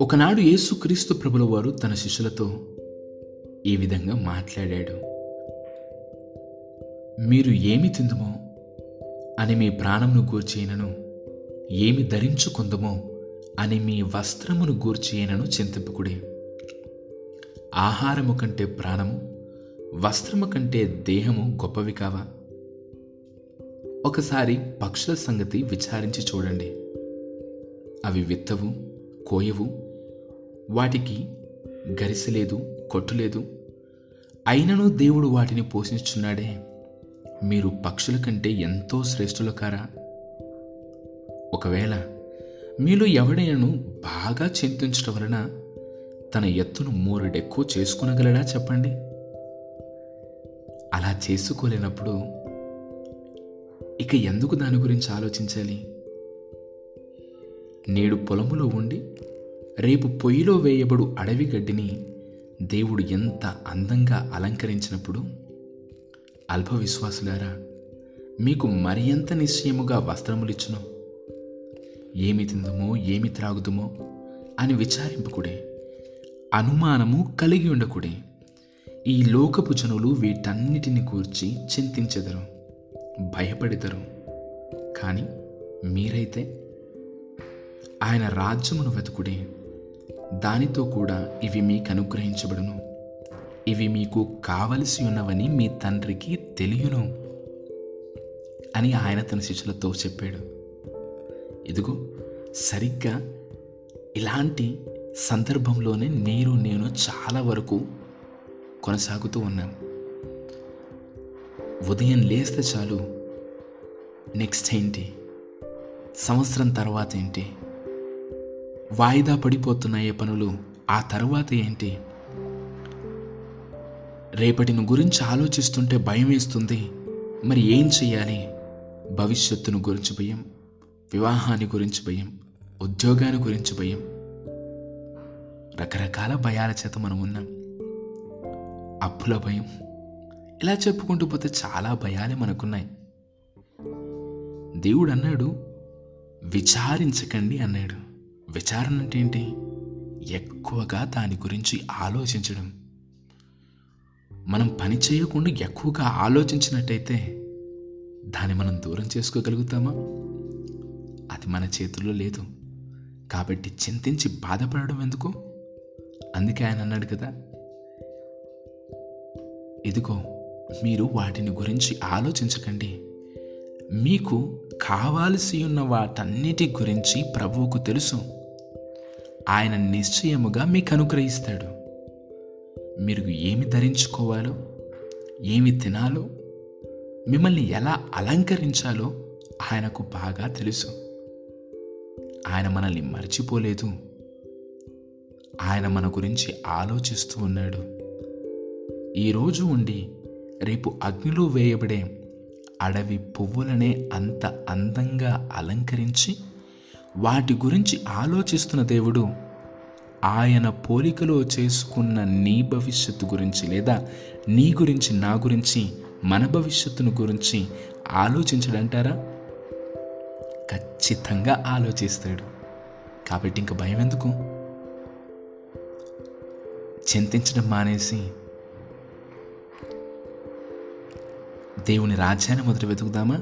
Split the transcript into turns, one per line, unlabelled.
ఒకనాడు యేసుక్రీస్తు ప్రభుల వారు తన శిష్యులతో ఈ విధంగా మాట్లాడాడు. మీరు ఏమి తిందుమో అని మీ ప్రాణమును గూర్చేయనను ఏమి ధరించుకుందుమో అని మీ వస్త్రమును గూర్చేయనను చింతింపుకుడే. ఆహారము కంటే ప్రాణము వస్త్రము కంటే దేహము గొప్పవి కావా? ఒకసారి పక్షుల సంగతి విచారించి చూడండి. అవి విత్తవు కోయవు వాటికి గరిసెలేదు కొట్టులేదు. అయినను దేవుడు వాటిని పోషించున్నాడే మీరు పక్షుల కంటే ఎంతో శ్రేష్ఠులు కారా ఒకవేళ మీలో ఎవడైనను బాగా చింతించడం వలన తన ఎత్తును మూరెడెక్కువ చేసుకునగలడా చెప్పండి? అలా చేసుకోలేనప్పుడు ఇక ఎందుకు దాని గురించి ఆలోచించాలి? నేడు పొలములో ఉండి రేపు పొయ్యిలో వేయబడు అడవి గడ్డిని దేవుడు ఎంత అందంగా అలంకరించినప్పుడు? అల్ప విశ్వాసులారా మీకు మరి ఎంత నిశ్చయముగా వస్త్రములిచ్చును? ఏమి తిందుమో ఏమి త్రాగుదుమో అని విచారింపకుడే అనుమానము కలిగి ఉండకుడే ఈ లోకపు జనులు వీటన్నిటిని కూర్చి చింతించెదరు. భయపడెదరు. కానీ మీరైతే ఆయన రాజ్యమును వెతుకుడే. దానితో కూడా ఇవి మీకు అనుగ్రహించబడును ఇవి మీకు కావలసి ఉన్నవని మీ తండ్రికి తెలియను అని ఆయన తన శిష్యులతో చెప్పాడు. ఇదిగో సరిగ్గా ఇలాంటి సందర్భంలోనే నేను నేను చాలా వరకు కొనసాగుతూ ఉన్నాను ఉదయం లేస్తే చాలు. నెక్స్ట్ ఏంటి? సంవత్సరం తర్వాత ఏంటి? వాయిదా పడిపోతున్నాయే పనులు ఆ తర్వాత ఏంటి? రేపటిని గురించి ఆలోచిస్తుంటే భయం వేస్తుంది. మరి ఏం చెయ్యాలి భవిష్యత్తును గురించి భయం వివాహాన్ని గురించి భయం ఉద్యోగాన్ని గురించి భయం. రకరకాల భయాల చేత మనం ఉన్నాం అప్పుల భయం ఇలా చెప్పుకుంటూ పోతే చాలా భయాలే మనకున్నాయి. దేవుడు అన్నాడు విచారించకండి అన్నాడు. విచారణ అంటే ఏంటి? ఎక్కువగా దాని గురించి ఆలోచించడం. మనం పని చేయకుండా ఎక్కువగా ఆలోచించినట్టయితే దాన్ని మనం దూరం చేసుకోగలుగుతామా? అది మన చేతుల్లో లేదు. కాబట్టి చింతించి బాధపడడం ఎందుకు? అందుకే ఆయన అన్నాడు కదా ఇదిగో మీరు వాటిని గురించి ఆలోచించకండి. మీకు కావాల్సి ఉన్న వాటన్నిటి గురించి ప్రభువుకు తెలుసు. ఆయన నిశ్చయముగా మీకు అనుగ్రహిస్తాడు. మీరు ఏమి ధరించుకోవాలో ఏమి తినాలో మిమ్మల్ని ఎలా అలంకరించాలో ఆయనకు బాగా తెలుసు. ఆయన మనల్ని మర్చిపోలేదు. ఆయన మన గురించి ఆలోచిస్తూ ఉన్నాడు. ఈరోజు ఉండి రేపు అగ్నిలో వేయబడే అడవి పువ్వులనే అంత అందంగా అలంకరించి వాటి గురించి ఆలోచిస్తున్న దేవుడు ఆయన పోలికలో చేసుకున్న నీ భవిష్యత్తు గురించి లేదా నీ గురించి నా గురించి మన భవిష్యత్తును గురించి ఆలోచించడంటారా? ఖచ్చితంగా ఆలోచిస్తాడు. కాబట్టి ఇంక భయం ఎందుకు చింతించడం మానేసి దేవుని రాజ్యాన్ని మొదట వెతుకుదామా?